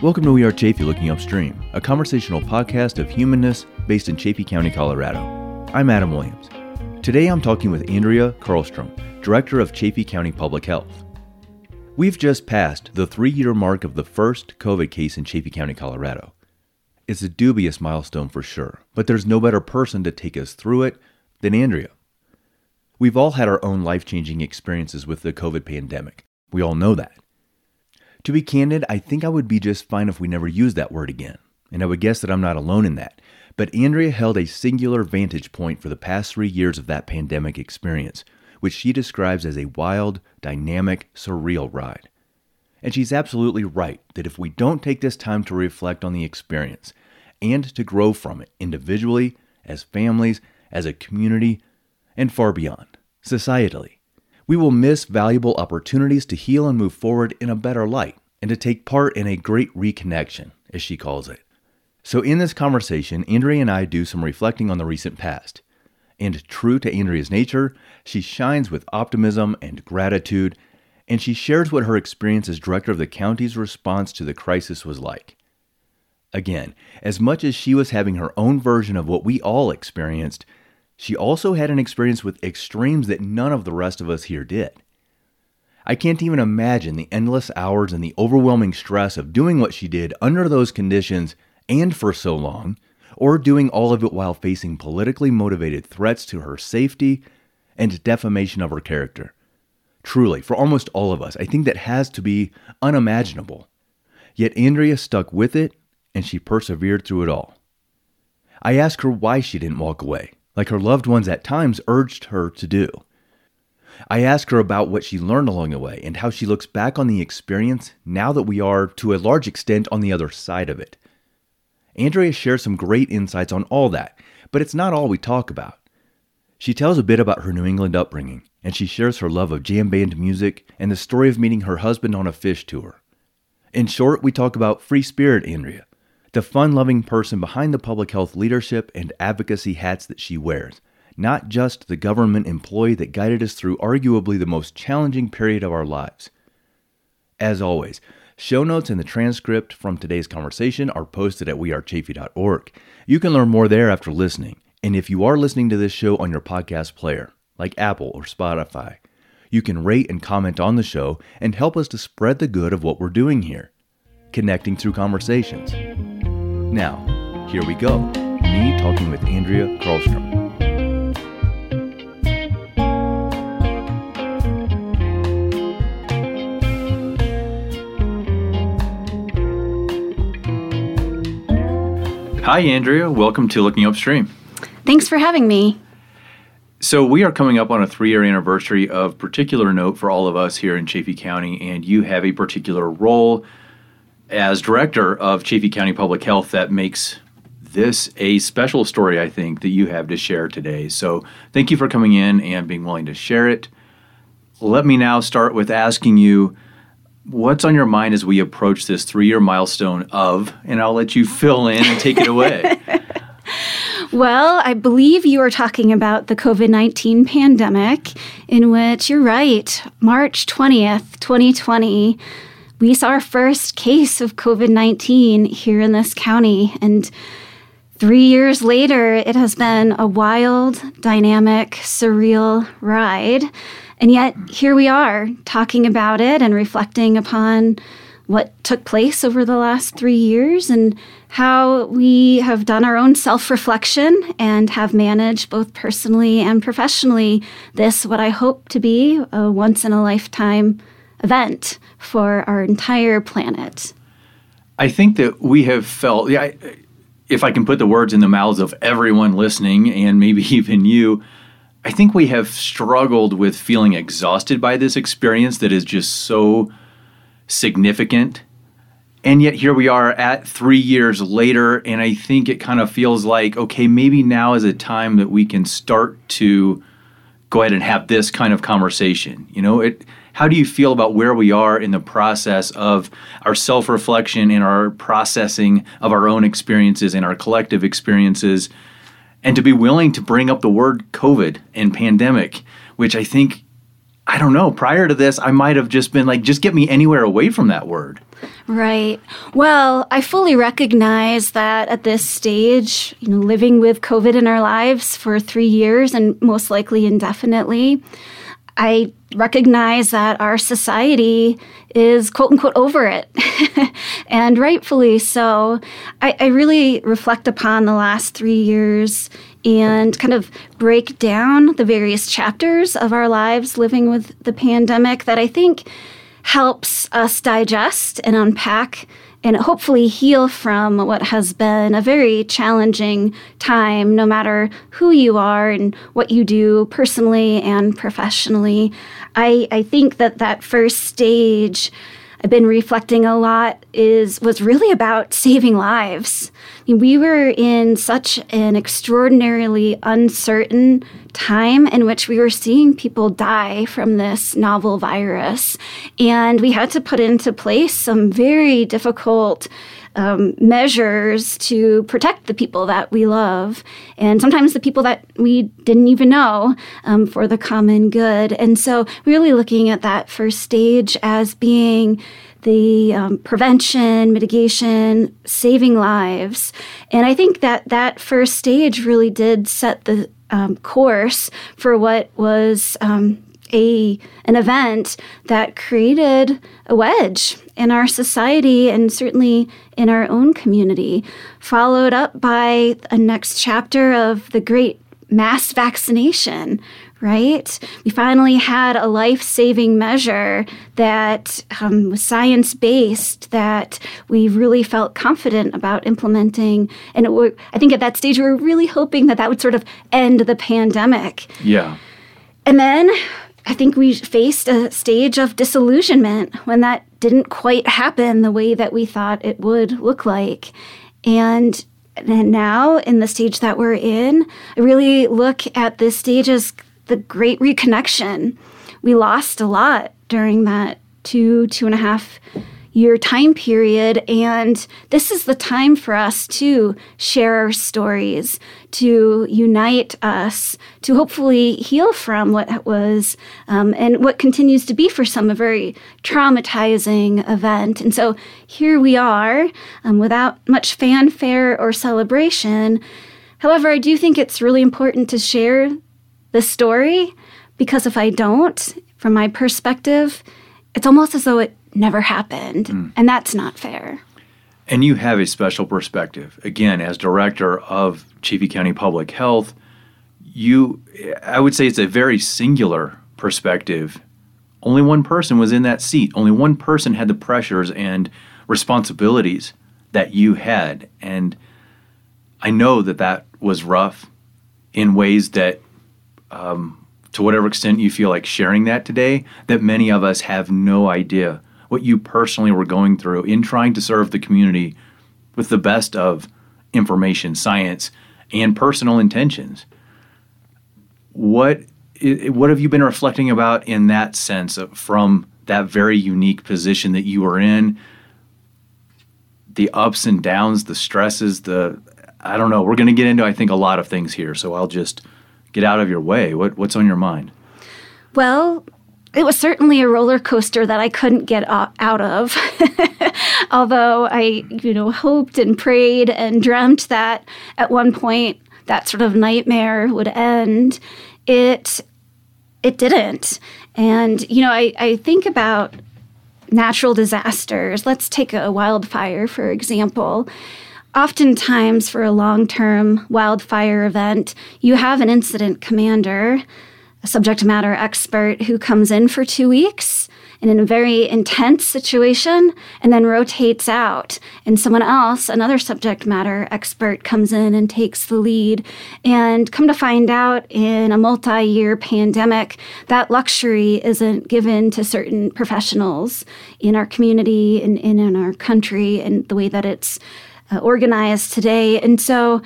Welcome to We Are Chaffee Looking Upstream, a conversational podcast of humanness based in Chaffee County, Colorado. I'm Adam Williams. Today I'm talking with Andrea Carlstrom, Director of Chaffee County Public Health. We've just passed the three year mark of the first COVID case in Chaffee County, Colorado. It's a dubious milestone for sure, but there's no better person to take us through it than Andrea. We've all had our own life changing experiences with the COVID pandemic. We all know that. To be candid, I think I would be just fine if we never used that word again, and I would guess that I'm not alone in that. But Andrea held a singular vantage point for the past three years of that pandemic experience, which she describes as a wild, dynamic, surreal ride. And she's absolutely right that if we don't take this time to reflect on the experience and to grow from it individually, as families, as a community, and far beyond, societally, we will miss valuable opportunities to heal and move forward in a better light and to take part in a great reconnection, as she calls it. So, in this conversation, Andrea and I do some reflecting on the recent past. And true to Andrea's nature, she shines with optimism and gratitude, and she shares what her experience as director of the county's response to the crisis was like. Again, as much as she was having her own version of what we all experienced, she also had an experience with extremes that none of the rest of us here did. I can't even imagine the endless hours and the overwhelming stress of doing what she did under those conditions and for so long, or doing all of it while facing politically motivated threats to her safety and defamation of her character. Truly, for almost all of us, I think that has to be unimaginable. Yet Andrea stuck with it and she persevered through it all. I asked her why she didn't walk away, like her loved ones at times urged her to do. I asked her about what she learned along the way and how she looks back on the experience now that we are, to a large extent, on the other side of it. Andrea shares some great insights on all that, but it's not all we talk about. She tells a bit about her New England upbringing, and she shares her love of jam band music and the story of meeting her husband on a Phish tour. In short, we talk about free spirit Andrea, the fun loving person behind the public health leadership and advocacy hats that she wears, not just the government employee that guided us through arguably the most challenging period of our lives. As always, show notes and the transcript from today's conversation are posted at wearechaffee.org. You can learn more there after listening. And if you are listening to this show on your podcast player, like Apple or Spotify, you can rate and comment on the show and help us to spread the good of what we're doing here, connecting through conversations. Now, here we go. Me talking with Andrea Carlstrom. Hi, Andrea. Welcome to Looking Upstream. Thanks for having me. So, we are coming up on a three year anniversary of particular note for all of us here in Chaffee County, and you have a particular role as director of Chaffee County Public Health that makes this a special story, I think, that you have to share today. So, thank you for coming in and being willing to share it. Let me now start with asking you what's on your mind as we approach this three year milestone of, and I'll let you fill in and take it away. Well, I believe you are talking about the COVID 19 pandemic, in which you're right, March 20th, 2020, we saw our first case of COVID 19 here in this county. And three years later, it has been a wild, dynamic, surreal ride. And yet, here we are talking about it and reflecting upon what took place over the last three years and how we have done our own self reflection and have managed both personally and professionally this, what I hope to be a once in a lifetime event for our entire planet. I think that we have felt, yeah, if I can put the words in the mouths of everyone listening and maybe even you, I think we have struggled with feeling exhausted by this experience that is just so significant. And yet here we are at three years later, and I think it kind of feels like, okay, maybe now is a time that we can start to go ahead and have this kind of conversation. You know, it how do you feel about where we are in the process of our self-reflection and our processing of our own experiences and our collective experiences? and to be willing to bring up the word COVID and pandemic, which I think, I don't know, prior to this, I might have just been like, just get me anywhere away from that word. Right. Well, I fully recognize that at this stage, you know, living with COVID in our lives for three years and most likely indefinitely, I recognize that our society is quote unquote over it, and rightfully so. I, I, really reflect upon the last three years and kind of break down the various chapters of our lives living with the pandemic that I think helps us digest and unpack and hopefully heal from what has been a very challenging time, no matter who you are and what you do personally and professionally. I, I think that that first stage I've been reflecting a lot is was really about saving lives. I mean, we were in such an extraordinarily uncertain time in which we were seeing people die from this novel virus, and we had to put into place some very difficult um, measures to protect the people that we love, and sometimes the people that we didn't even know um, for the common good. And so, really looking at that first stage as being the um, prevention, mitigation, saving lives. And I think that that first stage really did set the um, course for what was um, a an event that created a wedge in our society and certainly in our own community, followed up by a next chapter of the great mass vaccination, right? We finally had a life saving measure that um, was science based, that we really felt confident about implementing. And it, I think at that stage, we were really hoping that that would sort of end the pandemic. Yeah. And then I think we faced a stage of disillusionment when that didn't quite happen the way that we thought it would look like. And, now, in the stage that we're in, I really look at this stage as the great reconnection. We lost a lot during that two, two and a half year time period. And this is the time for us to share our stories, to unite us, to hopefully heal from what was um, and what continues to be for some a very traumatizing event. And so here we are um, without much fanfare or celebration. However, I do think it's really important to share the story because if I don't, from my perspective, it's almost as though it never happened. Mm. And that's not fair. And you have a special perspective. Again, as director of Chaffee County Public Health, you, I would say it's a very singular perspective. Only one person was in that seat. Only one person had the pressures and responsibilities that you had. And I know that that was rough in ways that um, to whatever extent you feel like sharing that today, that many of us have no idea what you personally were going through in trying to serve the community with the best of information, science, and personal intentions. What what have you been reflecting about in that sense of, from that very unique position that you were in? The ups and downs, the stresses, the I don't know. We're going to get into I think a lot of things here, so I'll just get out of your way. What, what's on your mind? Well, it was certainly a roller coaster that I couldn't get out of. Although I, you know, hoped and prayed and dreamt that at one point that sort of nightmare would end, it it didn't. And you know, I, I think about natural disasters. Let's take a wildfire, for example. Oftentimes, for a long term wildfire event, you have an incident commander, a subject matter expert who comes in for two weeks and in a very intense situation and then rotates out. And someone else, another subject matter expert, comes in and takes the lead. And come to find out in a multi year pandemic, that luxury isn't given to certain professionals in our community and in our country and the way that it's uh, organized today. And so,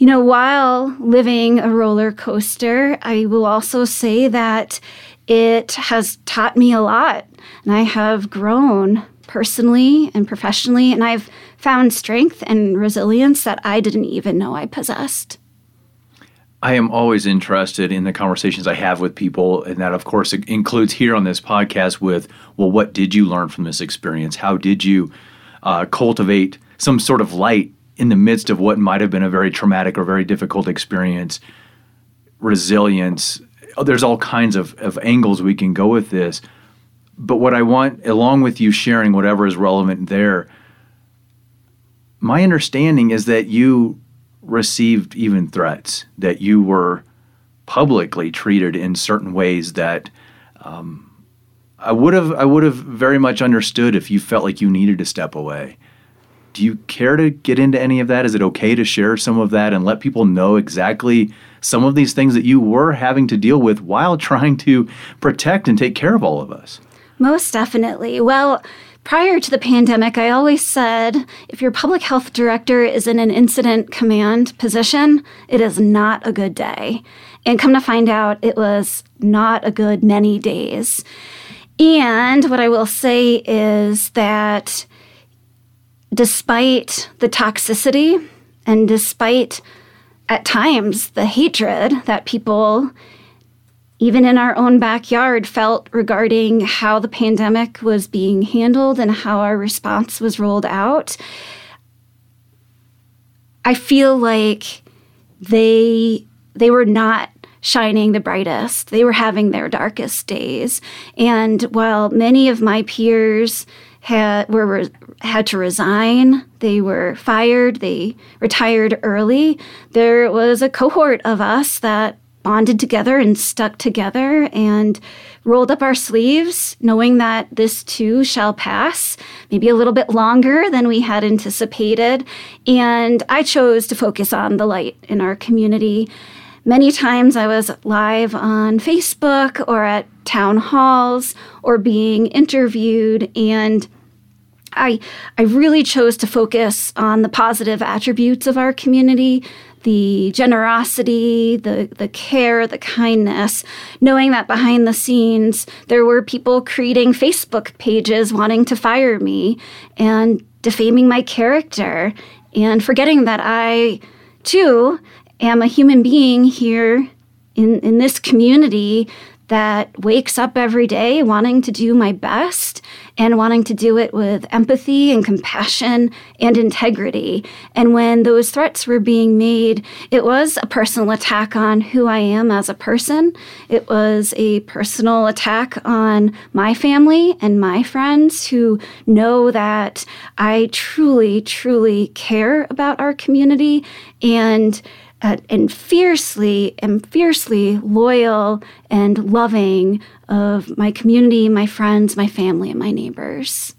you know, while living a roller coaster, I will also say that it has taught me a lot. And I have grown personally and professionally, and I've found strength and resilience that I didn't even know I possessed. I am always interested in the conversations I have with people, and that, of course, includes here on this podcast with, well, what did you learn from this experience? How did you uh, cultivate some sort of light in the midst of what might have been a very traumatic or very difficult experience? Resilience. There's all kinds of, of angles we can go with this. But what I want, along with you sharing whatever is relevant there, my understanding is that you received even threats, that you were publicly treated in certain ways that um, I would have I would have very much understood if you felt like you needed to step away. Do you care to get into any of that? Is it okay to share some of that and let people know exactly some of these things that you were having to deal with while trying to protect and take care of all of us? Most definitely. Well, Prior to the pandemic, I always said if your public health director is in an incident command position, it is not a good day. And come to find out, it was not a good many days. And what I will say is that despite the toxicity and despite at times the hatred that people even in our own backyard, felt regarding how the pandemic was being handled and how our response was rolled out. I feel like they they were not shining the brightest. They were having their darkest days. And while many of my peers had were had to resign, they were fired, they retired early, there was a cohort of us that bonded together and stuck together and rolled up our sleeves, knowing that this too shall pass, maybe a little bit longer than we had anticipated. And I chose to focus on the light in our community. Many times I was live on Facebook or at town halls or being interviewed and I, I really chose to focus on the positive attributes of our community, the generosity, the, the care, the kindness, knowing that behind the scenes there were people creating Facebook pages wanting to fire me and defaming my character, and forgetting that I, too, am a human being here in, in this community that wakes up every day wanting to do my best and wanting to do it with empathy and compassion and integrity. And when those threats were being made, it was a personal attack on who I am as a person. It was a personal attack on my family and my friends who know that I truly, truly care about our community and uh, and fiercely and fiercely loyal and loving of my community, my friends, my family, and my neighbors.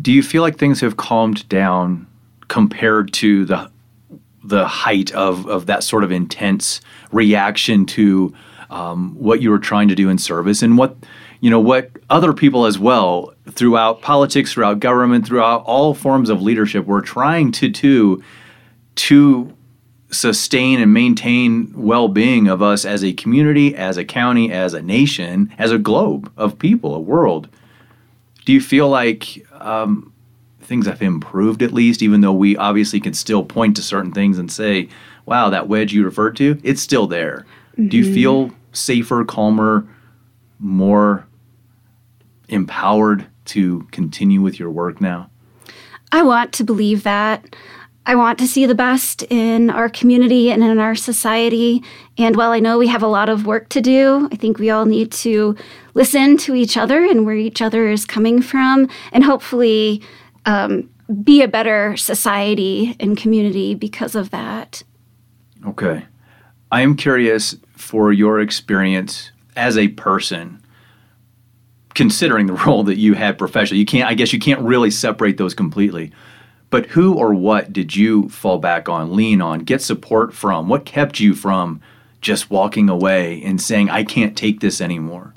Do you feel like things have calmed down compared to the the height of, of that sort of intense reaction to um, what you were trying to do in service and what you know what other people as well throughout politics throughout government throughout all forms of leadership were trying to do to sustain and maintain well-being of us as a community, as a county, as a nation, as a globe of people, a world. Do you feel like um, things have improved at least, even though we obviously can still point to certain things and say, "Wow, that wedge you referred to, it's still there." Mm-hmm. Do you mm-hmm. feel safer, calmer, more empowered to continue with your work now? I want to believe that. I want to see the best in our community and in our society. And while I know we have a lot of work to do, I think we all need to listen to each other and where each other is coming from, and hopefully um, be a better society and community because of that. Okay. I am curious for your experience as a person considering the role that you had professionally you can't i guess you can't really separate those completely but who or what did you fall back on, lean on, get support from? What kept you from just walking away and saying, I can't take this anymore?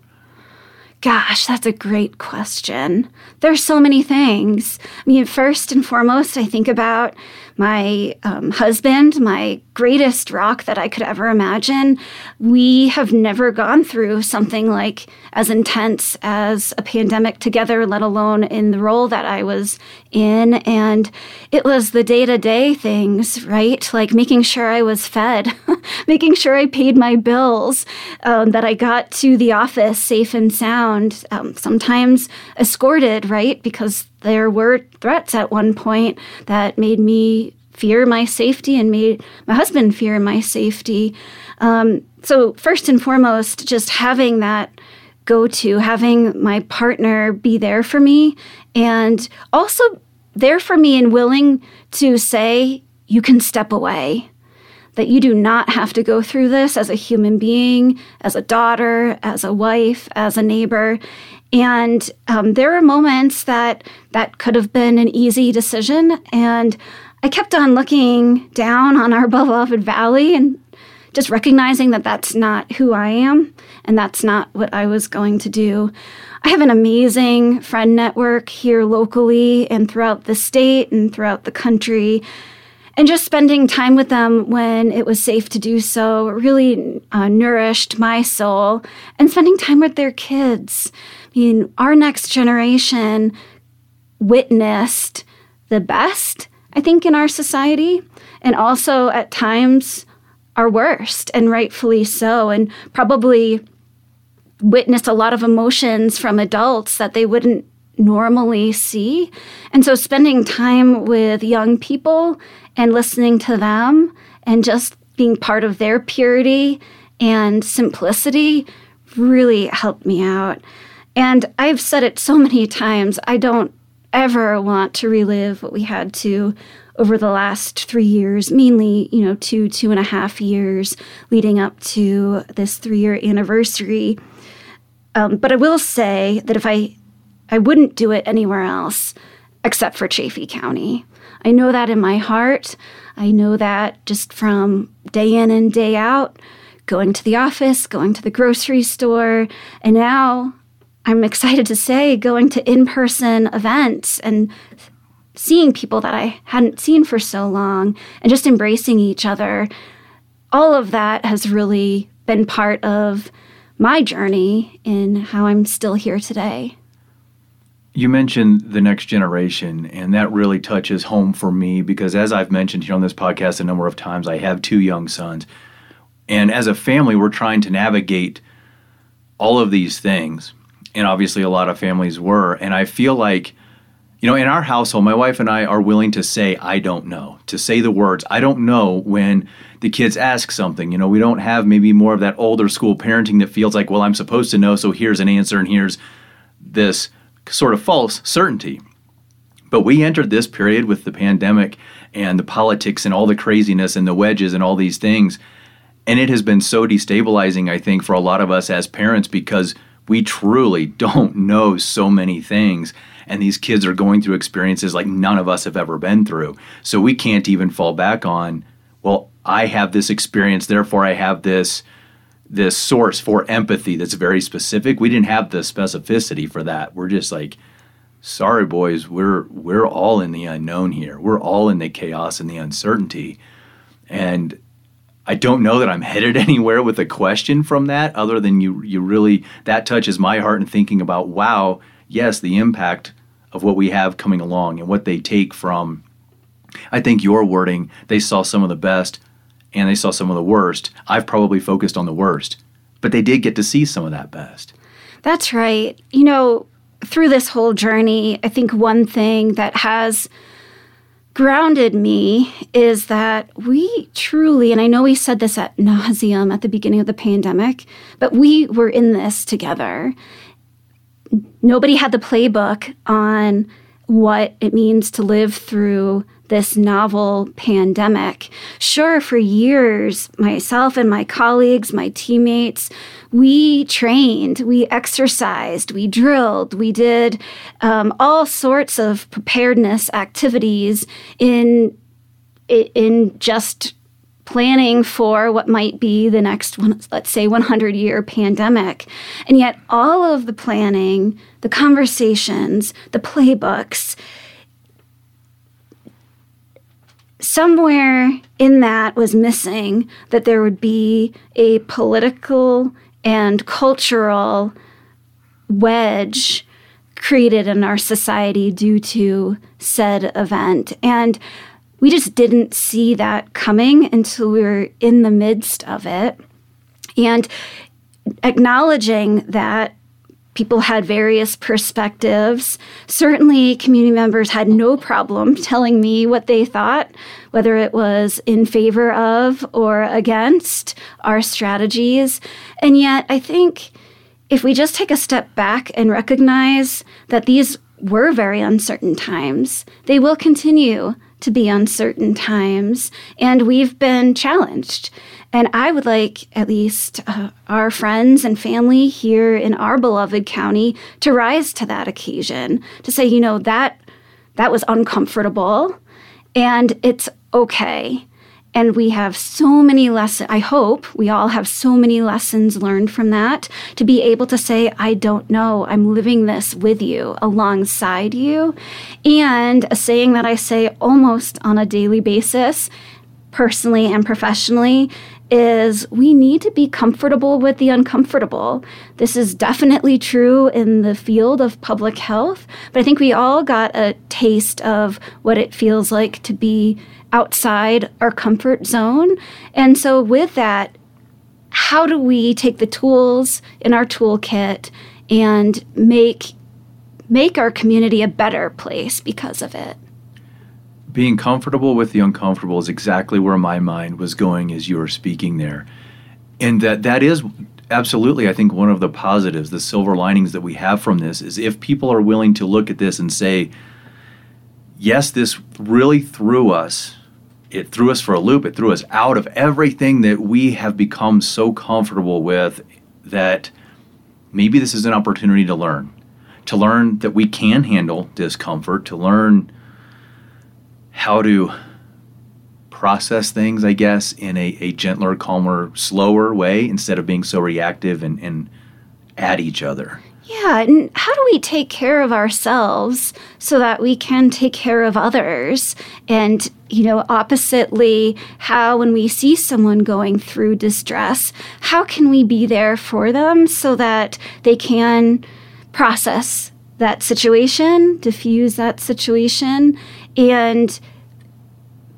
Gosh, that's a great question. There's so many things. I mean, first and foremost, I think about my um, husband, my greatest rock that I could ever imagine. We have never gone through something like as intense as a pandemic together, let alone in the role that I was in. And it was the day to day things, right? Like making sure I was fed, making sure I paid my bills, um, that I got to the office safe and sound, um, sometimes escorted, right? Because there were threats at one point that made me fear my safety and made my husband fear my safety. Um, so, first and foremost, just having that go to, having my partner be there for me, and also there for me and willing to say, you can step away. That you do not have to go through this as a human being, as a daughter, as a wife, as a neighbor. And um, there are moments that that could have been an easy decision. And I kept on looking down on our beloved valley and just recognizing that that's not who I am and that's not what I was going to do. I have an amazing friend network here locally and throughout the state and throughout the country. And just spending time with them when it was safe to do so really uh, nourished my soul. And spending time with their kids. I mean, our next generation witnessed the best I think, in our society, and also at times our worst, and rightfully so, and probably witnessed a lot of emotions from adults that they wouldn't normally see. And so spending time with young people and listening to them and just being part of their purity and simplicity really helped me out. And I've said it so many times, I don't ever want to relive what we had to over the last three years, mainly, you know, two, two and a half years leading up to this three year anniversary. Um, but I will say that if I, I wouldn't do it anywhere else except for Chaffee County. I know that in my heart. I know that just from day in and day out, going to the office, going to the grocery store, and now I'm excited to say going to in person events and seeing people that I hadn't seen for so long and just embracing each other. All of that has really been part of my journey in how I'm still here today. You mentioned the next generation, and that really touches home for me because, as I've mentioned here on this podcast a number of times, I have two young sons. And as a family, we're trying to navigate all of these things and obviously a lot of families were. And I feel like, you know, in our household, my wife and I are willing to say, I don't know, to say the words, I don't know when the kids ask something. You know, we don't have maybe more of that older school parenting that feels like, well, I'm supposed to know, so here's an answer and here's this sort of false certainty. But we entered this period with the pandemic and the politics and all the craziness and the wedges and all these things. And it has been so destabilizing, I think, for a lot of us as parents because we truly don't know so many things and these kids are going through experiences like none of us have ever been through so we can't even fall back on well i have this experience therefore i have this this source for empathy that's very specific. We didn't have the specificity for that. We're just like sorry boys we're we're all in the unknown here. We're all in the chaos and the uncertainty. And I don't know that I'm headed anywhere with a question from that other than you you really that touches my heart in thinking about wow, yes, the impact of what we have coming along and what they take from I think your wording, they saw some of the best and they saw some of the worst. I've probably focused on the worst, but they did get to see some of that best. That's right. You know, through this whole journey, I think one thing that has grounded me is that we truly, and I know we said this at nauseum at the beginning of the pandemic, but we were in this together. Nobody had the playbook on what it means to live through this novel pandemic. Sure, for years, myself and my colleagues, my teammates, we trained, we exercised, we drilled, we did um, all sorts of preparedness activities in in just planning for what might be the next one, let's say 100 year pandemic. And yet, all of the planning, the conversations, the playbooks, somewhere in that was missing that there would be a political and cultural wedge created in our society due to said event. And we just didn't see that coming until we were in the midst of it. And acknowledging that people had various perspectives. Certainly, community members had no problem telling me what they thought, whether it was in favor of or against our strategies. And yet, I think if we just take a step back and recognize that these were very uncertain times, they will continue to be uncertain times, and we've been challenged. And I would like at least uh, our friends and family here in our beloved county to rise to that occasion, to say, you know, that that was uncomfortable and it's okay. And we have so many lessons. I hope we all have so many lessons learned from that to be able to say, I don't know. I'm living this with you, alongside you. And a saying that I say almost on a daily basis, personally and professionally, is we need to be comfortable with the uncomfortable. This is definitely true in the field of public health, but I think we all got a taste of what it feels like to be outside our comfort zone. And so, with that, how do we take the tools in our toolkit and make make our community a better place because of it? Being comfortable with the uncomfortable is exactly where my mind was going as you were speaking there. And that that is absolutely I think one of the positives, the silver linings that we have from this is if people are willing to look at this and say yes, this really threw us it threw us for a loop. It threw us out of everything that we have become so comfortable with that maybe this is an opportunity to learn. To learn that we can handle discomfort, to learn how to process things, I guess, in a, a gentler, calmer, slower way instead of being so reactive and, and at each other. Yeah, and how do we take care of ourselves so that we can take care of others? And, you know, oppositely, how when we see someone going through distress, how can we be there for them so that they can process that situation, diffuse that situation, and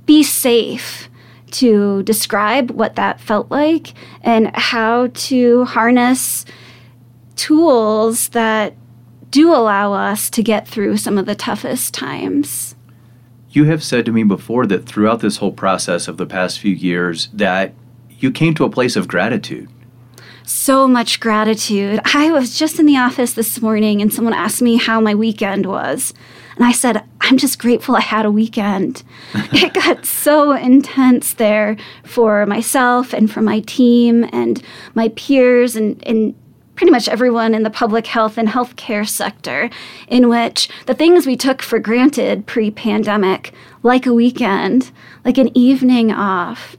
be safe to describe what that felt like and how to harness tools that do allow us to get through some of the toughest times. You have said to me before that throughout this whole process of the past few years that you came to a place of gratitude. So much gratitude. I was just in the office this morning and someone asked me how my weekend was. And I said, I'm just grateful I had a weekend. it got so intense there for myself and for my team and my peers and, and pretty much everyone in the public health and healthcare sector, in which the things we took for granted pre pandemic, like a weekend, like an evening off,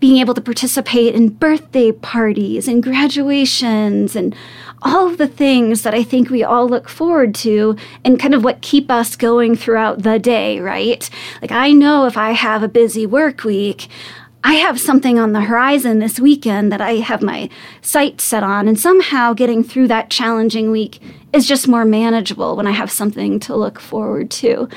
being able to participate in birthday parties and graduations and all of the things that I think we all look forward to and kind of what keep us going throughout the day, right? Like I know if I have a busy work week, I have something on the horizon this weekend that I have my sights set on, and somehow getting through that challenging week is just more manageable when I have something to look forward to.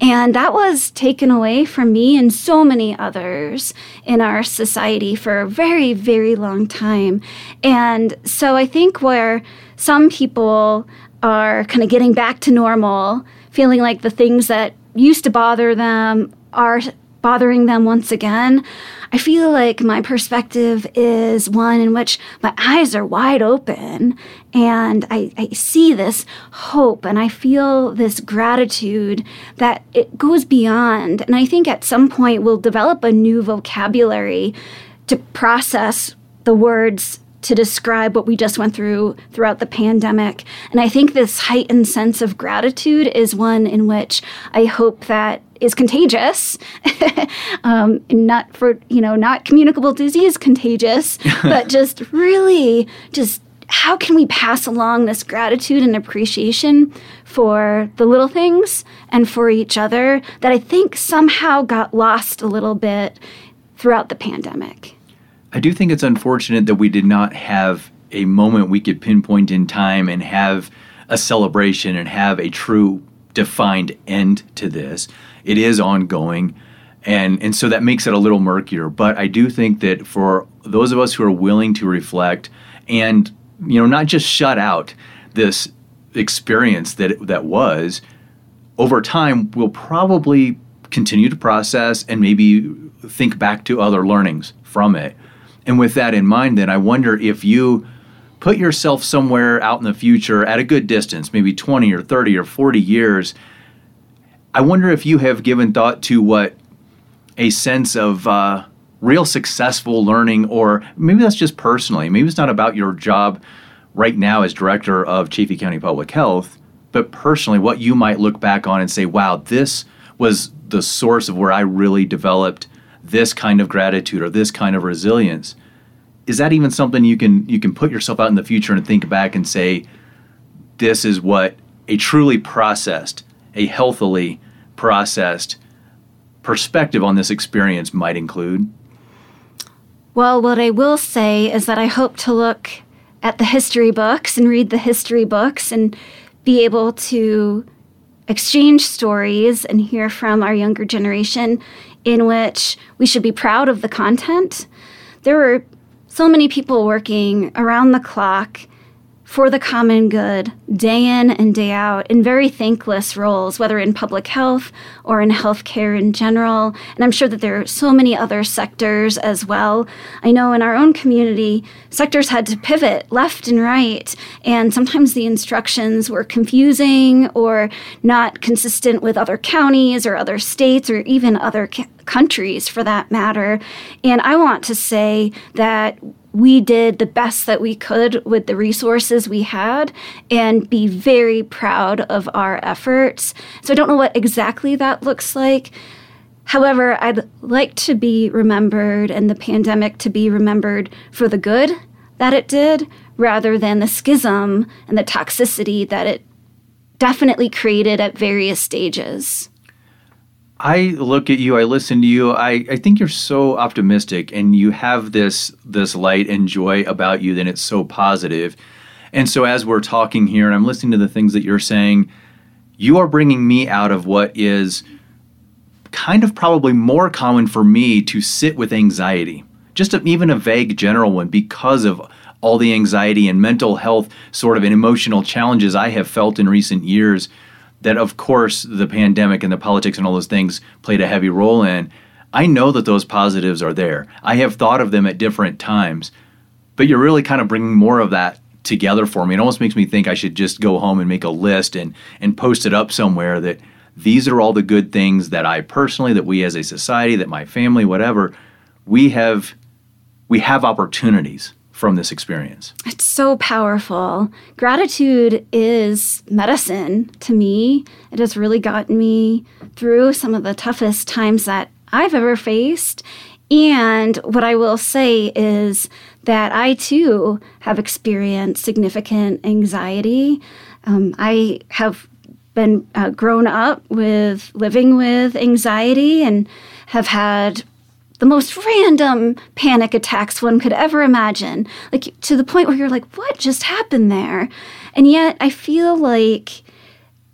And that was taken away from me and so many others in our society for a very, very long time. And so I think where some people are kind of getting back to normal, feeling like the things that used to bother them are bothering them once again. I feel like my perspective is one in which my eyes are wide open and I, I, see this hope and I feel this gratitude that it goes beyond. And I think at some point we'll develop a new vocabulary to process the words to describe what we just went through throughout the pandemic. And I think this heightened sense of gratitude is one in which I hope that is contagious, um, not for, you know, not communicable disease contagious, but just really just how can we pass along this gratitude and appreciation for the little things and for each other that I think somehow got lost a little bit throughout the pandemic. I do think it's unfortunate that we did not have a moment we could pinpoint in time and have a celebration and have a true defined end to this. It is ongoing. And, and so that makes it a little murkier. But I do think that for those of us who are willing to reflect and you know not just shut out this experience that that was over time we'll probably continue to process and maybe think back to other learnings from it and with that in mind then i wonder if you put yourself somewhere out in the future at a good distance maybe 20 or 30 or 40 years i wonder if you have given thought to what a sense of uh, real successful learning, or maybe that's just personally. Maybe it's not about your job right now as director of Chaffee County Public Health, but personally, what you might look back on and say, wow, this was the source of where I really developed this kind of gratitude or this kind of resilience. Is that even something you can you can put yourself out in the future and think back and say, this is what a truly processed, a healthily processed perspective on this experience might include? Well, what I will say is that I hope to look at the history books and read the history books and be able to exchange stories and hear from our younger generation in which we should be proud of the content. There were so many people working around the clock for the common good day in and day out in very thankless roles, whether in public health or in healthcare in general. And I'm sure that there are so many other sectors as well. I know in our own community, sectors had to pivot left and right, and sometimes the instructions were confusing or not consistent with other counties or other states or even other ca- countries for that matter. And I want to say that we did the best that we could with the resources we had and be very proud of our efforts. So I don't know what exactly that looks like. However, I'd like to be remembered and the pandemic to be remembered for the good that it did rather than the schism and the toxicity that it definitely created at various stages. I look at you, I listen to you. I, I think you're so optimistic and you have this this light and joy about you that it's so positive. And so as we're talking here and I'm listening to the things that you're saying, you are bringing me out of what is kind of probably more common for me to sit with anxiety. Just a, even a vague general one because of all the anxiety and mental health sort of and emotional challenges I have felt in recent years that of course the pandemic and the politics and all those things played a heavy role in. I know that those positives are there. I have thought of them at different times, but you're really kind of bringing more of that together for me. It almost makes me think I should just go home and make a list and and post it up somewhere that these are all the good things that I personally, that we as a society, that my family, whatever, we have we have opportunities from this experience? It's so powerful. Gratitude is medicine to me. It has really gotten me through some of the toughest times that I've ever faced. And what I will say is that I too have experienced significant anxiety. Um, I have been uh, grown up with living with anxiety and have had the most random panic attacks one could ever imagine, like to the point where you're like, what just happened there? And yet I feel like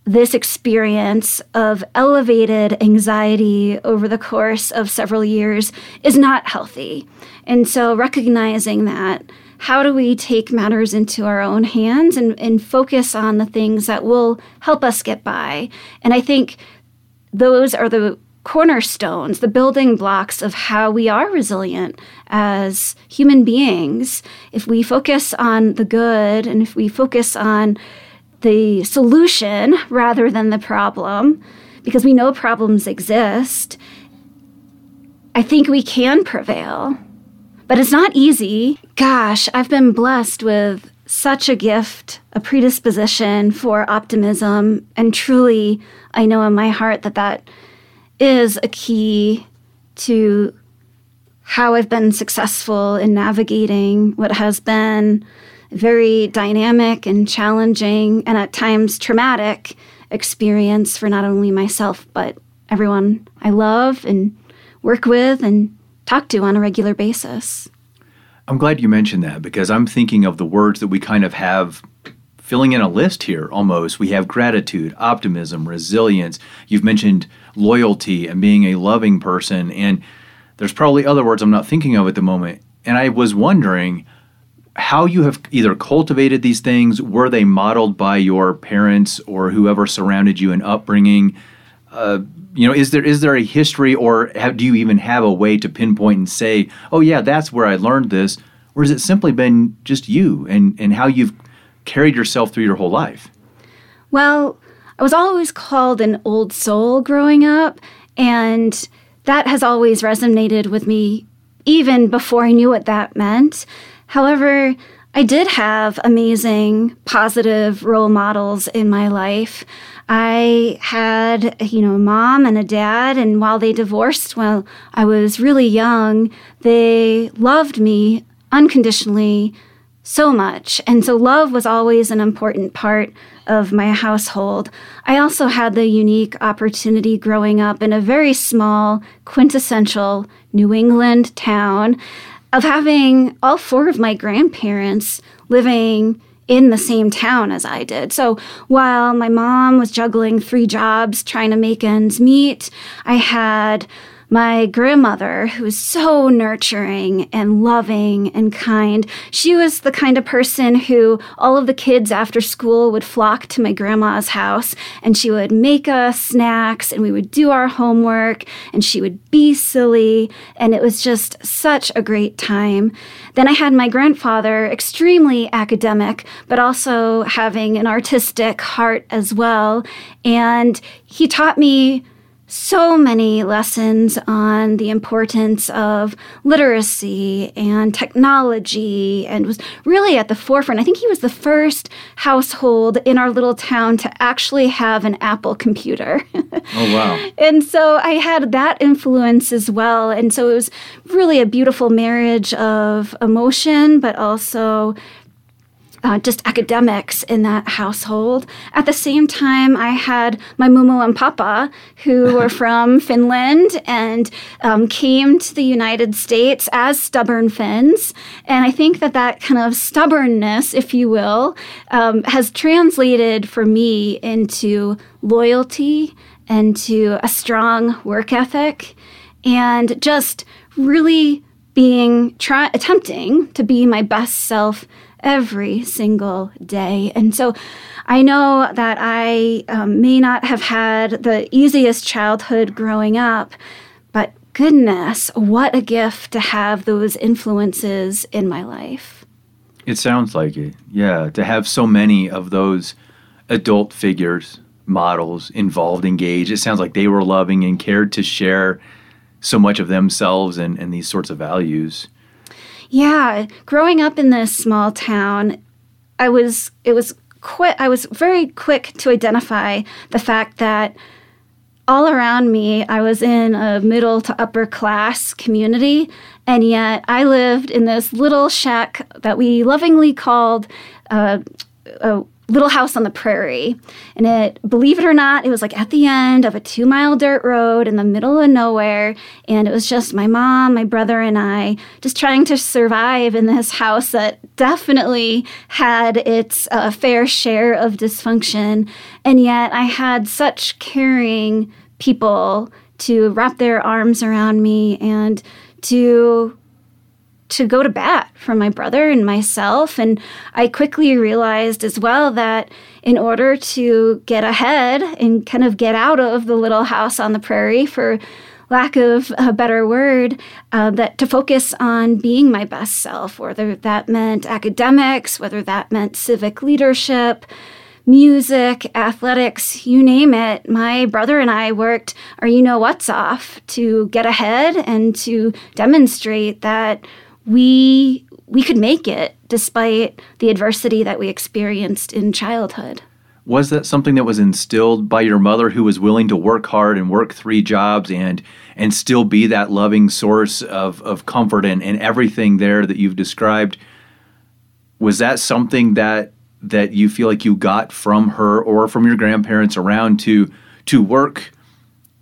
this experience of elevated anxiety over the course of several years is not healthy. And so recognizing that, how do we take matters into our own hands and, and focus on the things that will help us get by? And I think those are the cornerstones, the building blocks of how we are resilient as human beings. If we focus on the good and if we focus on the solution rather than the problem, because we know problems exist, I think we can prevail. But it's not easy. Gosh, I've been blessed with such a gift, a predisposition for optimism, and truly, I know in my heart that that is a key to how I've been successful in navigating what has been very dynamic and challenging and at times traumatic experience for not only myself, but everyone I love and work with and talk to on a regular basis. I'm glad you mentioned that because I'm thinking of the words that we kind of have filling in a list here almost. We have gratitude, optimism, resilience. You've mentioned loyalty and being a loving person. And there's probably other words I'm not thinking of at the moment. And I was wondering how you have either cultivated these things. Were they modeled by your parents or whoever surrounded you in upbringing? Uh, you know, is there is there a history, or have, do you even have a way to pinpoint and say, "Oh, yeah, that's where I learned this," or has it simply been just you and and how you've carried yourself through your whole life? Well, I was always called an old soul growing up, and that has always resonated with me even before I knew what that meant. However, I did have amazing, positive role models in my life. I had, you know, a mom and a dad, and while they divorced while I was really young, they loved me unconditionally so much. And so love was always an important part of my household. I also had the unique opportunity growing up in a very small, quintessential New England town of having all four of my grandparents living in the same town as I did. So while my mom was juggling three jobs trying to make ends meet, I had my grandmother, who was so nurturing and loving and kind. She was the kind of person who all of the kids after school would flock to my grandma's house and she would make us snacks and we would do our homework and she would be silly. And it was just such a great time. Then I had my grandfather, extremely academic, but also having an artistic heart as well. And he taught me so many lessons on the importance of literacy and technology and was really at the forefront. I think he was the first household in our little town to actually have an Apple computer. oh, wow. and so I had that influence as well. And so it was really a beautiful marriage of emotion, but also uh, just academics in that household. At the same time, I had my mumu and papa, who were from Finland and um, came to the United States as stubborn Finns. And I think that that kind of stubbornness, if you will, um, has translated for me into loyalty and to a strong work ethic and just really being try attempting to be my best self every single day. And so I know that I um, may not have had the easiest childhood growing up, but goodness, what a gift to have those influences in my life. It sounds like it. Yeah, to have so many of those adult figures, models involved, engaged. It sounds like they were loving and cared to share so much of themselves and, and these sorts of values. Yeah, growing up in this small town, I was it was quick I was very quick to identify the fact that all around me, I was in a middle to upper class community, and yet I lived in this little shack that we lovingly called uh, a little house on the prairie. And it, believe it or not, it was like at the end of a two mile dirt road in the middle of nowhere. And it was just my mom, my brother, and I just trying to survive in this house that definitely had its uh, fair share of dysfunction. And yet I had such caring people to wrap their arms around me and to to go to bat for my brother and myself. And I quickly realized as well that in order to get ahead and kind of get out of the little house on the prairie, for lack of a better word, uh, that to focus on being my best self, whether that meant academics, whether that meant civic leadership. Music, athletics, you name it. My brother and I worked our you know what's off to get ahead and to demonstrate that we we could make it despite the adversity that we experienced in childhood. Was that something that was instilled by your mother who was willing to work hard and work three jobs and and still be that loving source of, of comfort and, and everything there that you've described? was that something that that you feel like you got from her or from your grandparents around to to work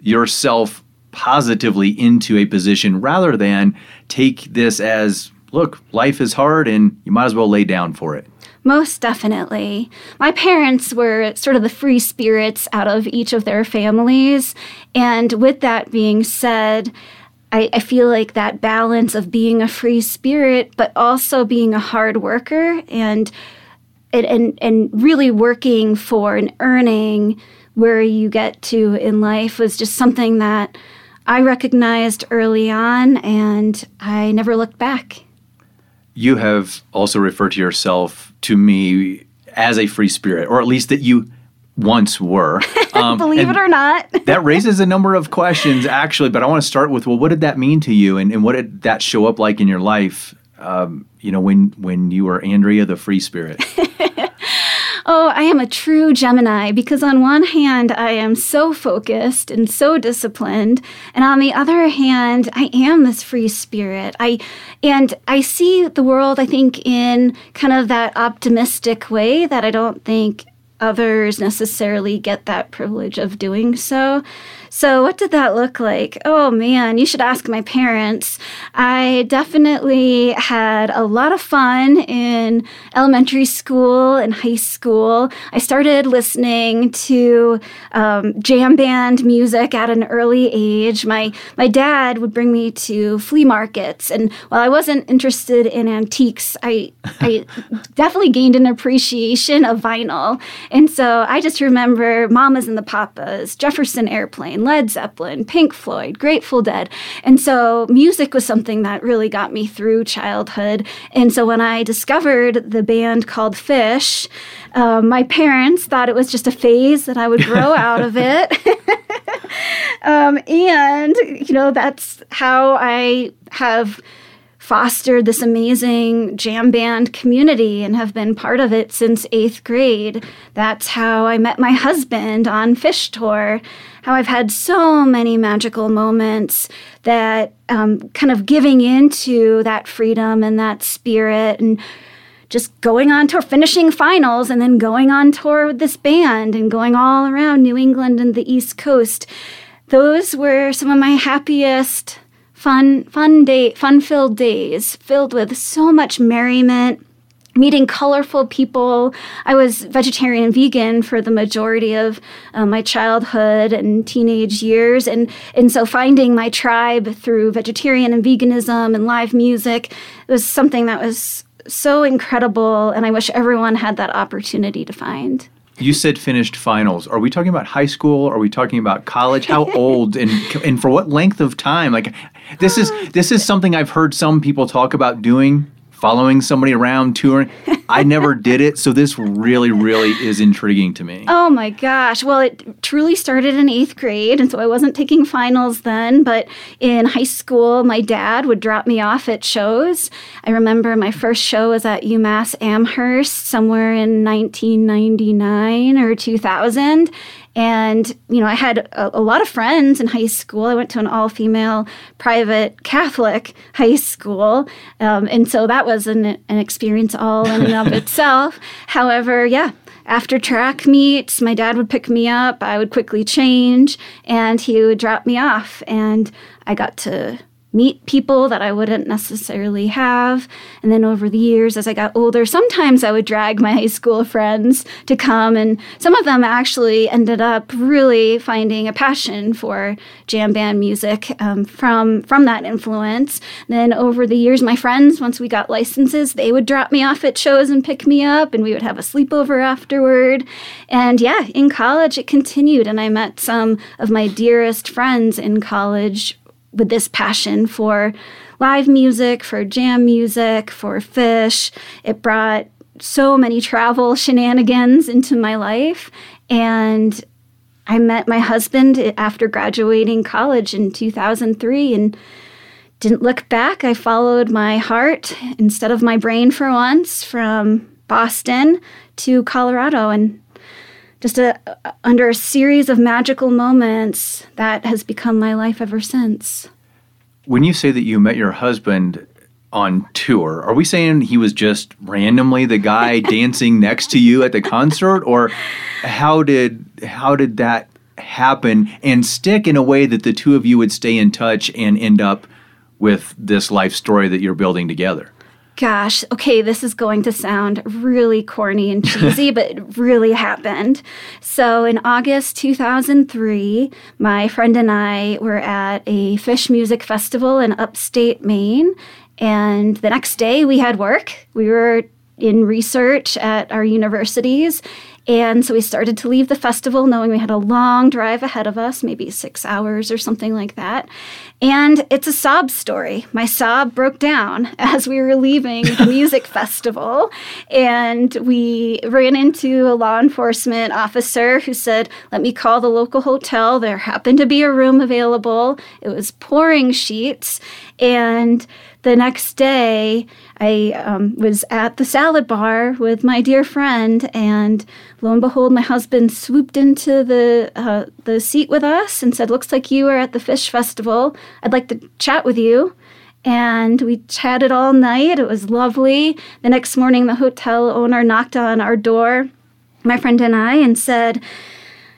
yourself positively into a position rather than take this as look, life is hard and you might as well lay down for it. Most definitely. My parents were sort of the free spirits out of each of their families. And with that being said, I, I, feel like that balance of being a free spirit, but also being a hard worker and and and really working for and earning where you get to in life was just something that I recognized early on and I never looked back. You have also referred to yourself to me as a free spirit, or at least that you once were. Um, Believe it or not. that raises a number of questions, actually, but I want to start with well, what did that mean to you, and, and what did that show up like in your life? Um, you know, when when you were Andrea, the free spirit. Oh, I am a true Gemini because, on one hand, I am so focused and so disciplined, and on the other hand, I am this free spirit. I and I see the world, I think, in kind of that optimistic way that I don't think others necessarily get that privilege of doing so. So, what did that look like? Oh man, you should ask my parents. I definitely had a lot of fun in elementary school and high school. I started listening to um, jam band music at an early age. My my dad would bring me to flea markets, and while I wasn't interested in antiques, I I definitely gained an appreciation of vinyl. And so I just remember Mamas and the Papas, Jefferson Airplane. Led Zeppelin, Pink Floyd, Grateful Dead. And so music was something that really got me through childhood. And so when I discovered the band called Phish, um, my parents thought it was just a phase that I would grow out of it. um, and, you know, that's how I have fostered this amazing jam band community and have been part of it since eighth grade. That's how I met my husband on Phish Tour. How I've had so many magical moments that um, kind of giving into that freedom and that spirit and just going on tour, finishing finals, and then going on tour with this band and going all around New England and the East Coast. Those were some of my happiest fun, fun day, fun-filled days, filled with so much merriment, meeting colorful people. I was vegetarian and vegan for the majority of uh, my childhood and teenage years, and and so finding my tribe through vegetarian and veganism and live music was something that was so incredible, and I wish everyone had that opportunity to find. You said finished finals. Are we talking about high school? Are we talking about college? How old and and for what length of time? Like this is this is something I've heard some people talk about doing following somebody around touring. I never did it, so this really, really is intriguing to me. Oh my gosh. Well, it truly started in eighth grade, and so I wasn't taking finals then, but in high school, my dad would drop me off at shows. I remember my first show was at UMass Amherst somewhere in 1999 or 2000. And, you know, I had a, a, lot of friends in high school. I went to an all female private Catholic high school. Um, and so that was an, an experience all in and of itself. However, yeah, after track meets, my dad would pick me up. I would quickly change and he would drop me off. And I got to meet people that I wouldn't necessarily have. And then over the years, as I got older, sometimes I would drag my high school friends to come, and some of them actually ended up really finding a passion for jam band music um, from from that influence. And then over the years, my friends, once we got licenses, they would drop me off at shows and pick me up, and we would have a sleepover afterward. And yeah, in college, it continued, and I met some of my dearest friends in college with this passion for live music, for jam music, for Phish. It brought so many travel shenanigans into my life. And I met my husband after graduating college in 2003 and didn't look back. I followed my heart instead of my brain for once from Boston to Colorado and just a, under a series of magical moments that has become my life ever since. When you say that you met your husband on tour, are we saying he was just randomly the guy dancing next to you at the concert, or how did how did that happen and stick in a way that the two of you would stay in touch and end up with this life story that you're building together? Gosh, okay, this is going to sound really corny and cheesy, but it really happened. So, in August 2003, my friend and I were at a Phish music festival in upstate Maine. And the next day, we had work. We were in research at our universities. And so we started to leave the festival knowing we had a long drive ahead of us, maybe six hours or something like that. And it's a sob story. My Saab broke down as we were leaving the music festival. And we ran into a law enforcement officer who said, Let me call the local hotel. There happened to be a room available. It was pouring sheets. And the next day, I um, was at the salad bar with my dear friend, and lo and behold, my husband swooped into the uh, the seat with us and said, "Looks like you are at the Phish festival. I'd like to chat with you." And we chatted all night. It was lovely. The next morning, the hotel owner knocked on our door, my friend and I, and said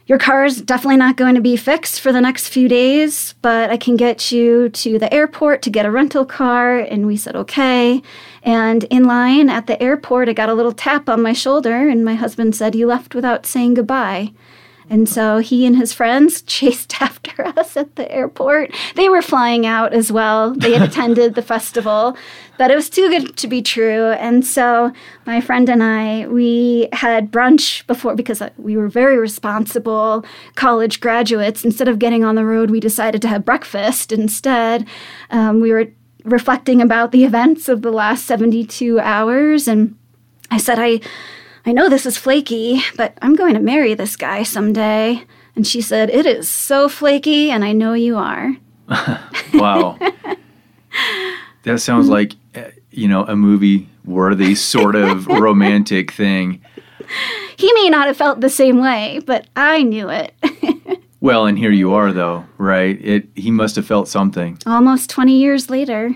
your car is definitely not going to be fixed for the next few days, but I can get you to the airport to get a rental car. And we said, okay. And in line at the airport, I got a little tap on my shoulder, and my husband said, You left without saying goodbye. And so he and his friends chased after us at the airport. They were flying out as well. They had attended the festival, but it was too good to be true. And so my friend and I, we had brunch before because we were very responsible college graduates. Instead of getting on the road, we decided to have breakfast instead. Um, we were reflecting about the events of the last 72 hours. And I said, I I know this is flaky, but I'm going to marry this guy someday. And she said, It is so flaky, and I know you are. wow. that sounds like, eh, you know, a movie worthy sort of romantic thing. He may not have felt the same way, but I knew it. well, and here you are, though, right? It he must have felt something. Almost 20 years later.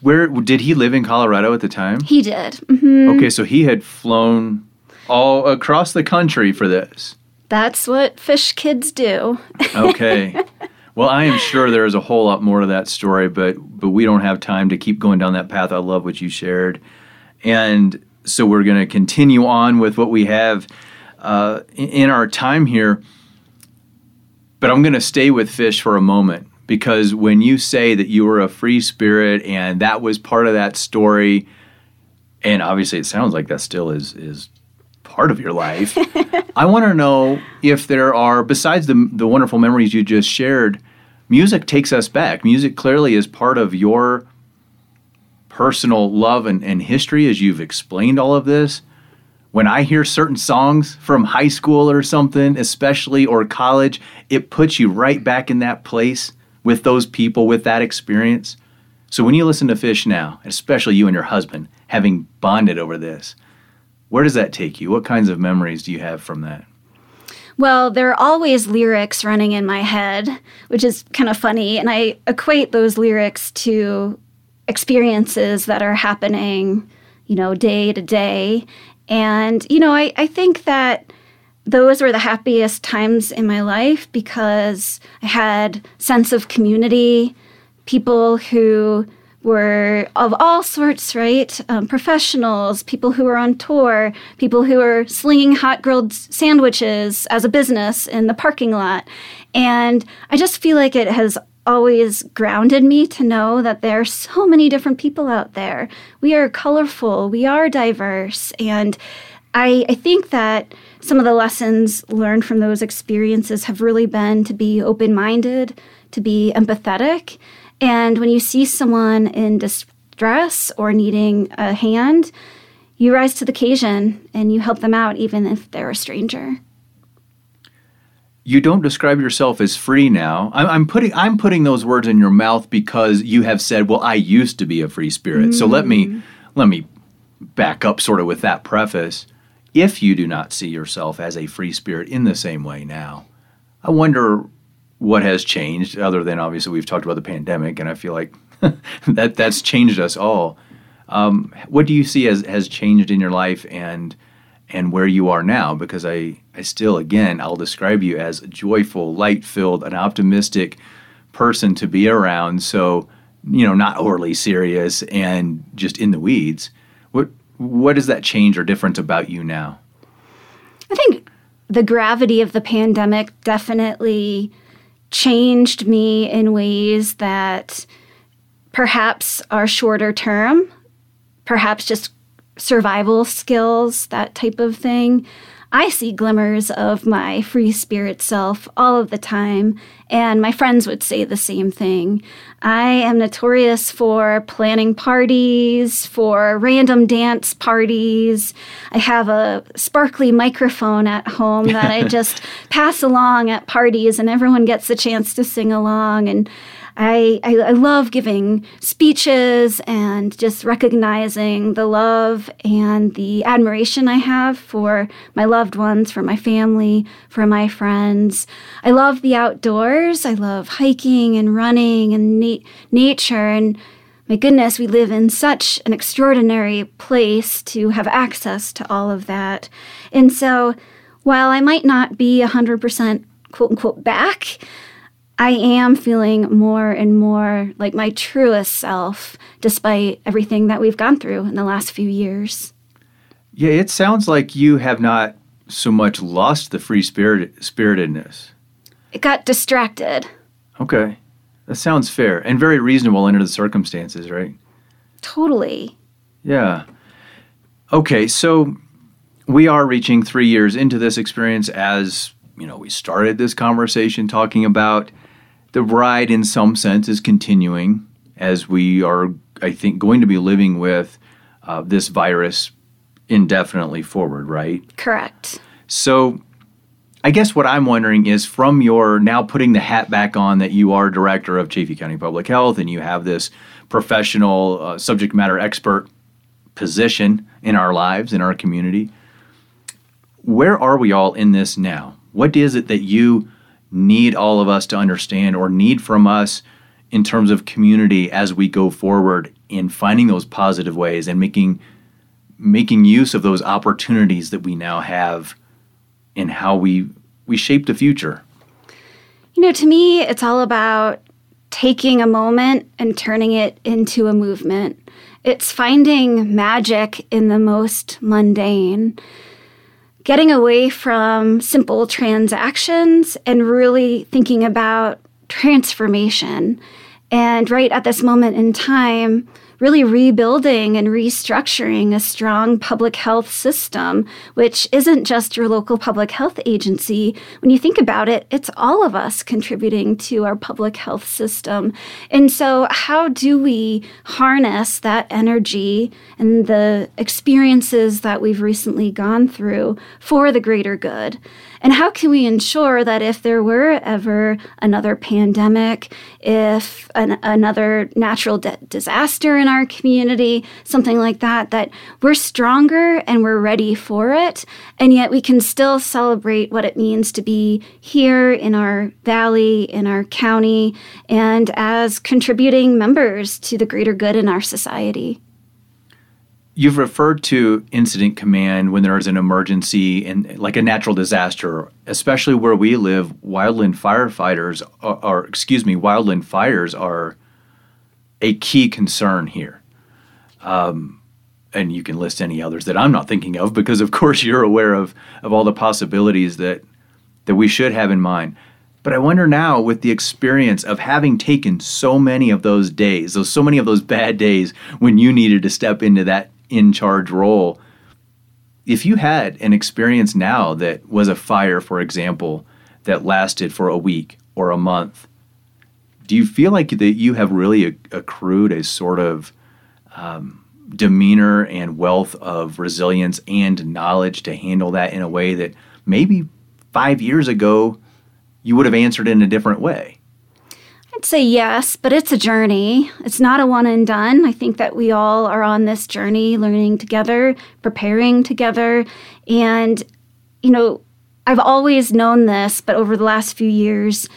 Where did he live in Colorado at the time? He did. Mm-hmm. Okay, so he had flown all across the country for this. That's what Phish kids do. okay. Well, I am sure there is a whole lot more to that story, but but we don't have time to keep going down that path. I love what you shared, and so we're going to continue on with what we have uh, in our time here. But I'm going to stay with Phish for a moment because when you say that you were a free spirit and that was part of that story, and obviously it sounds like that still is is part of your life. I want to know if there are, besides the, the wonderful memories you just shared, music takes us back. Music clearly is part of your personal love and, and history as you've explained all of this. When I hear certain songs from high school or something, especially or college, it puts you right back in that place with those people, with that experience. So when you listen to Phish now, especially you and your husband having bonded over this, where does that take you? What kinds of memories do you have from that? Well, there are always lyrics running in my head, which is kind of funny. And I equate those lyrics to experiences that are happening, you know, day to day. And, you know, I, I think that those were the happiest times in my life because I had sense of community, people who were of all sorts, right? Um, professionals, people who were on tour, people who were slinging hot grilled sandwiches as a business in the parking lot. And I just feel like it has always grounded me to know that there are so many different people out there. We are colorful, we are diverse. And I, I think that some of the lessons learned from those experiences have really been to be open minded, to be empathetic, and when you see someone in distress or needing a hand, you rise to the occasion and you help them out, even if they're a stranger. You don't describe yourself as free now. I'm, I'm putting I'm putting those words in your mouth because you have said, "Well, I used to be a free spirit." Mm. So let me mm. let me back up, sort of, with that preface. If you do not see yourself as a free spirit in the same way now, I wonder what has changed other than obviously we've talked about the pandemic and i feel like that that's changed us all Um, what do you see as has changed in your life and and where you are now? Because I I still again I'll describe you as a joyful, light filled, an optimistic person to be around. So you know, not overly serious and just in the weeds. What what does that change or difference about you now? I think the gravity of the pandemic definitely changed me in ways that perhaps are shorter term, perhaps just survival skills, that type of thing. I see glimmers of my free spirit self all of the time, and my friends would say the same thing. I am notorious for planning parties, for random dance parties. I have a sparkly microphone at home that I just pass along at parties, and everyone gets a chance to sing along. And I, I, I, love giving speeches and just recognizing the love and the admiration I have for my loved ones, for my family, for my friends. I love the outdoors. I love hiking and running and na- nature. And my goodness, we live in such an extraordinary place to have access to all of that. And so while I might not be 100% quote unquote back, I am feeling more and more like my truest self, despite everything that we've gone through in the last few years. Yeah, it sounds like you have not so much lost the free spirit spiritedness. It got distracted. Okay. That sounds fair and very reasonable under the circumstances, right? Totally. Yeah. Okay, so we are reaching three years into this experience as you know we started this conversation talking about the ride, in some sense, is continuing as we are, I think, going to be living with uh, this virus indefinitely forward, right? Correct. So, I guess what I'm wondering is from your now putting the hat back on that you are director of Chaffee County Public Health and you have this professional uh, subject matter expert position in our lives, in our community. Where are we all in this now? What is it that you need all of us to understand or need from us in terms of community as we go forward in finding those positive ways and making making use of those opportunities that we now have in how we we shape the future. You know, to me it's all about taking a moment and turning it into a movement. It's finding magic in the most mundane getting away from simple transactions and really thinking about transformation. And right at this moment in time, really rebuilding and restructuring a strong public health system, which isn't just your local public health agency. When you think about it, it's all of us contributing to our public health system. And so, how do we harness that energy and the experiences that we've recently gone through for the greater good? And how can we ensure that if there were ever another pandemic, if an, another natural de- disaster in our community, something like that, that we're stronger and we're ready for it, and yet we can still celebrate what it means to be here in our valley, in our county, and as contributing members to the greater good in our society? You've referred to incident command when there is an emergency and like a natural disaster, especially where we live. Wildland firefighters, are, or excuse me, wildland fires are a key concern here. Um, and you can list any others that I'm not thinking of because, of course, you're aware of of all the possibilities that that we should have in mind. But I wonder now, with the experience of having taken so many of those days, those so many of those bad days when you needed to step into that in charge role. If you had an experience now that was a fire, for example, that lasted for a week or a month, do you feel like that you have really accrued a sort of um, demeanor and wealth of resilience and knowledge to handle that in a way that maybe five years ago you would have answered in a different way? I'd say yes, but it's a journey. It's not a one and done. I think that we all are on this journey, learning together, preparing together. And, you know, I've always known this, but over the last few years,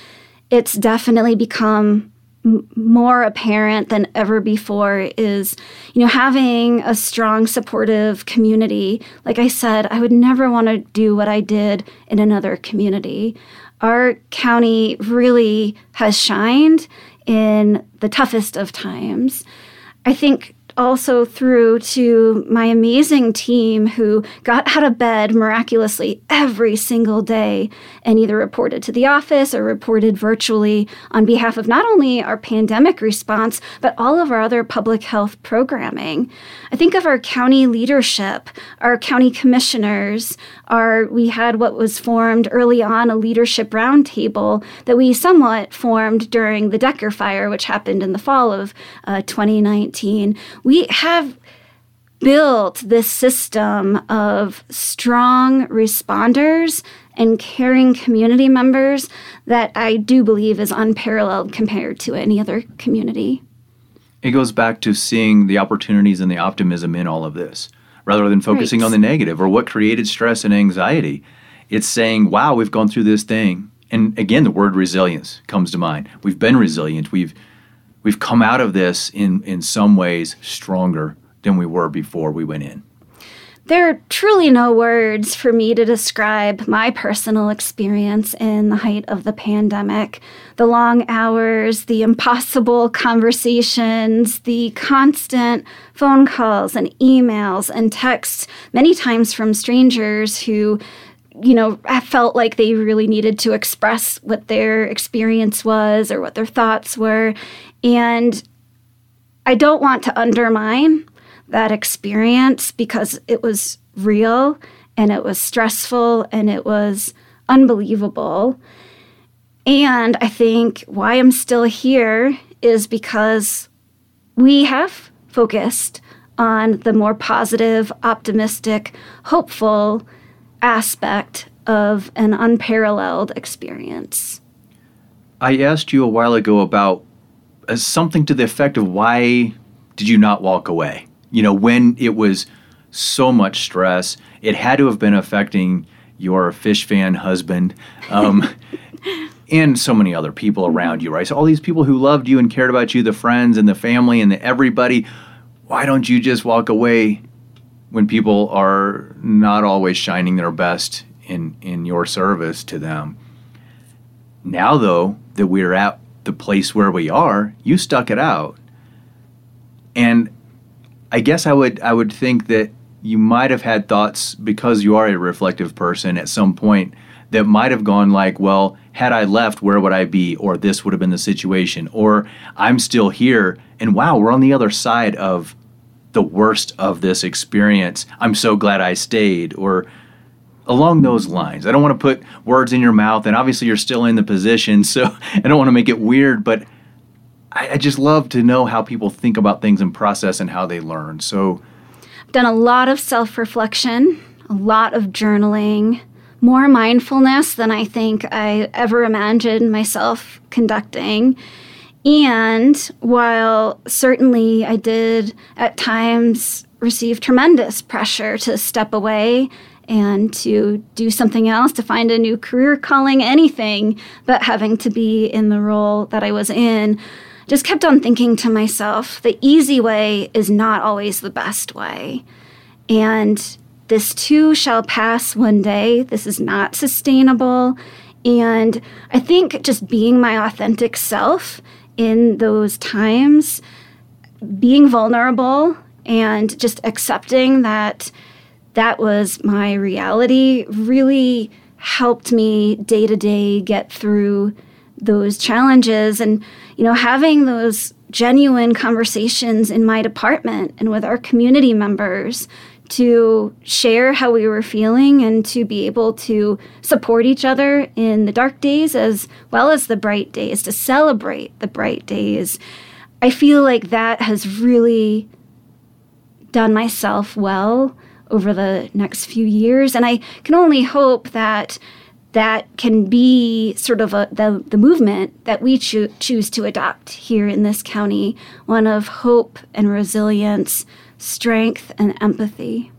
it's definitely become m- more apparent than ever before is you know having a strong supportive community like i said i would never want to do what i did in another community our county really has shined in the toughest of times. I think also through to my amazing team who got out of bed miraculously every single day and either reported to the office or reported virtually on behalf of not only our pandemic response, but all of our other public health programming. I think of our county leadership, our county commissioners, our we had what was formed early on a leadership roundtable that we somewhat formed during the Decker fire, which happened in the fall of uh, 2019 we have built this system of strong responders and caring community members that I do believe is unparalleled compared to any other community. It goes back to seeing the opportunities and the optimism in all of this rather than focusing right. on the negative or what created stress and anxiety. It's saying, wow, we've gone through this thing. And again, the word resilience comes to mind. We've been resilient. We've we've come out of this in, in some ways stronger than we were before we went in. There are truly no words for me to describe my personal experience in the height of the pandemic. The long hours, the impossible conversations, the constant phone calls and emails and texts, many times from strangers who you know, felt like they really needed to express what their experience was or what their thoughts were. And I don't want to undermine that experience because it was real and it was stressful and it was unbelievable. And I think why I'm still here is because we have focused on the more positive, optimistic, hopeful aspect of an unparalleled experience. I asked you a while ago about something to the effect of why did you not walk away? You know, when it was so much stress, it had to have been affecting your Phish fan husband. Um, and so many other people around you, right? So all these people who loved you and cared about you, the friends and the family and the everybody, why don't you just walk away when people are not always shining their best in in your service to them? Now though that we're at the place where we are, you stuck it out. And I guess I would I would think that you might have had thoughts because you are a reflective person at some point that might have gone like, well, had I left, where would I be? Or this would have been the situation. Or I'm still here and wow, we're on the other side of the worst of this experience. I'm so glad I stayed. Or along those lines. I don't want to put words in your mouth, and obviously you're still in the position, so I don't want to make it weird, but I, I just love to know how people think about things and process and how they learn. So I've done a lot of self reflection, a lot of journaling, more mindfulness than I think I ever imagined myself conducting. And while certainly I did at times receive tremendous pressure to step away and to do something else, to find a new career calling, anything but having to be in the role that I was in. Just kept on thinking to myself, the easy way is not always the best way. And this too shall pass one day. This is not sustainable. And I think just being my authentic self in those times, being vulnerable and just accepting that that was my reality really helped me day to day get through those challenges. And you know having those genuine conversations in my department and with our community members to share how we were feeling and to be able to support each other in the dark days as well as the bright days to celebrate the bright days i feel like that has really done myself well over the next few years. And I can only hope that that can be sort of a, the, the movement that we cho- choose to adopt here in this county one of hope and resilience, strength and empathy.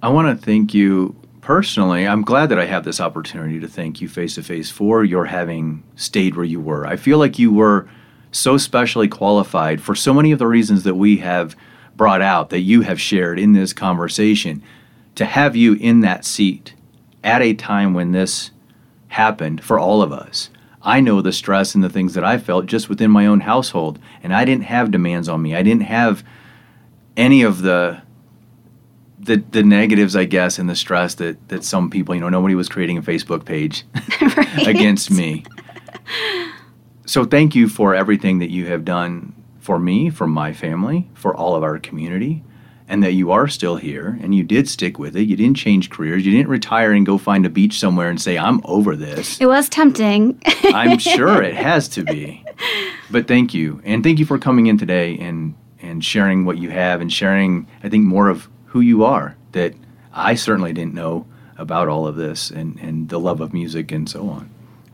I want to thank you personally, I'm glad that I have this opportunity to thank you face to face for your having stayed where you were. I feel like you were so specially qualified for so many of the reasons that we have brought out that you have shared in this conversation. To have you in that seat at a time when this happened for all of us. I know the stress and the things that I felt just within my own household, and I didn't have demands on me. I didn't have any of the the the negatives, I guess, and the stress that that some people, you know, nobody was creating a Facebook page against me. So thank you for everything that you have done for me, for my family, for all of our community, and that you are still here and you did stick with it. You didn't change careers. You didn't retire and go find a beach somewhere and say, I'm over this. It was tempting. I'm sure it has to be. But thank you. And thank you for coming in today and and sharing what you have and sharing I think more of who you are that I certainly didn't know about all of this and, and the love of music and so on.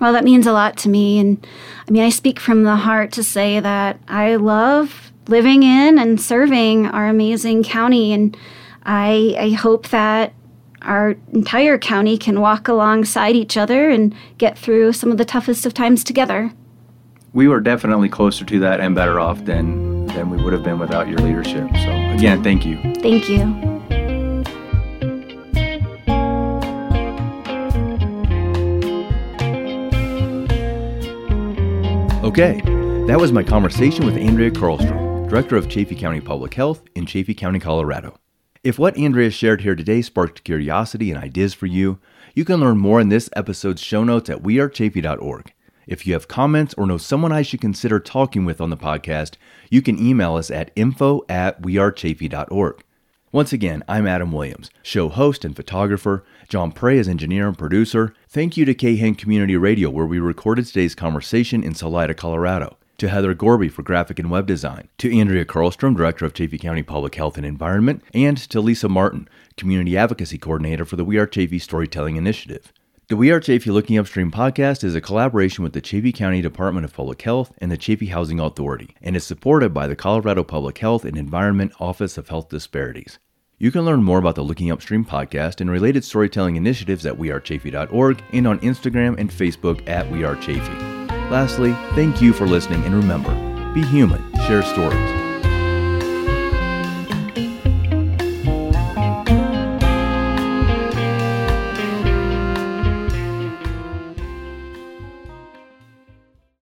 Well, that means a lot to me. And I mean, I speak from the heart to say that I love living in and serving our amazing county. And I, I hope that our entire county can walk alongside each other and get through some of the toughest of times together. We were definitely closer to that and better off than, than we would have been without your leadership. So, again, thank you. Thank you. Okay, that was my conversation with Andrea Carlstrom, Director of Chaffee County Public Health in Chaffee County, Colorado. If what Andrea shared here today sparked curiosity and ideas for you, you can learn more in this episode's show notes at wearechaffee.org. If you have comments or know someone I should consider talking with on the podcast, you can email us at info at wearechaffee.org. Once again, I'm Adam Williams, show host and photographer. John Prey is engineer and producer. Thank you to KHEN Community Radio, where we recorded today's conversation in Salida, Colorado. To Heather Gorby for graphic and web design, to Andrea Carlstrom, Director of Chaffee County Public Health and Environment, and to Lisa Martin, Community Advocacy Coordinator for the We Are Chaffee Storytelling Initiative. The We Are Chaffee Looking Upstream podcast is a collaboration with the Chaffee County Department of Public Health and the Chaffee Housing Authority and is supported by the Colorado Public Health and Environment Office of Health Disparities. You can learn more about the Looking Upstream podcast and related storytelling initiatives at wearechaffee.org and on Instagram and Facebook at wearechaffee. Lastly, thank you for listening and remember, be human, share stories.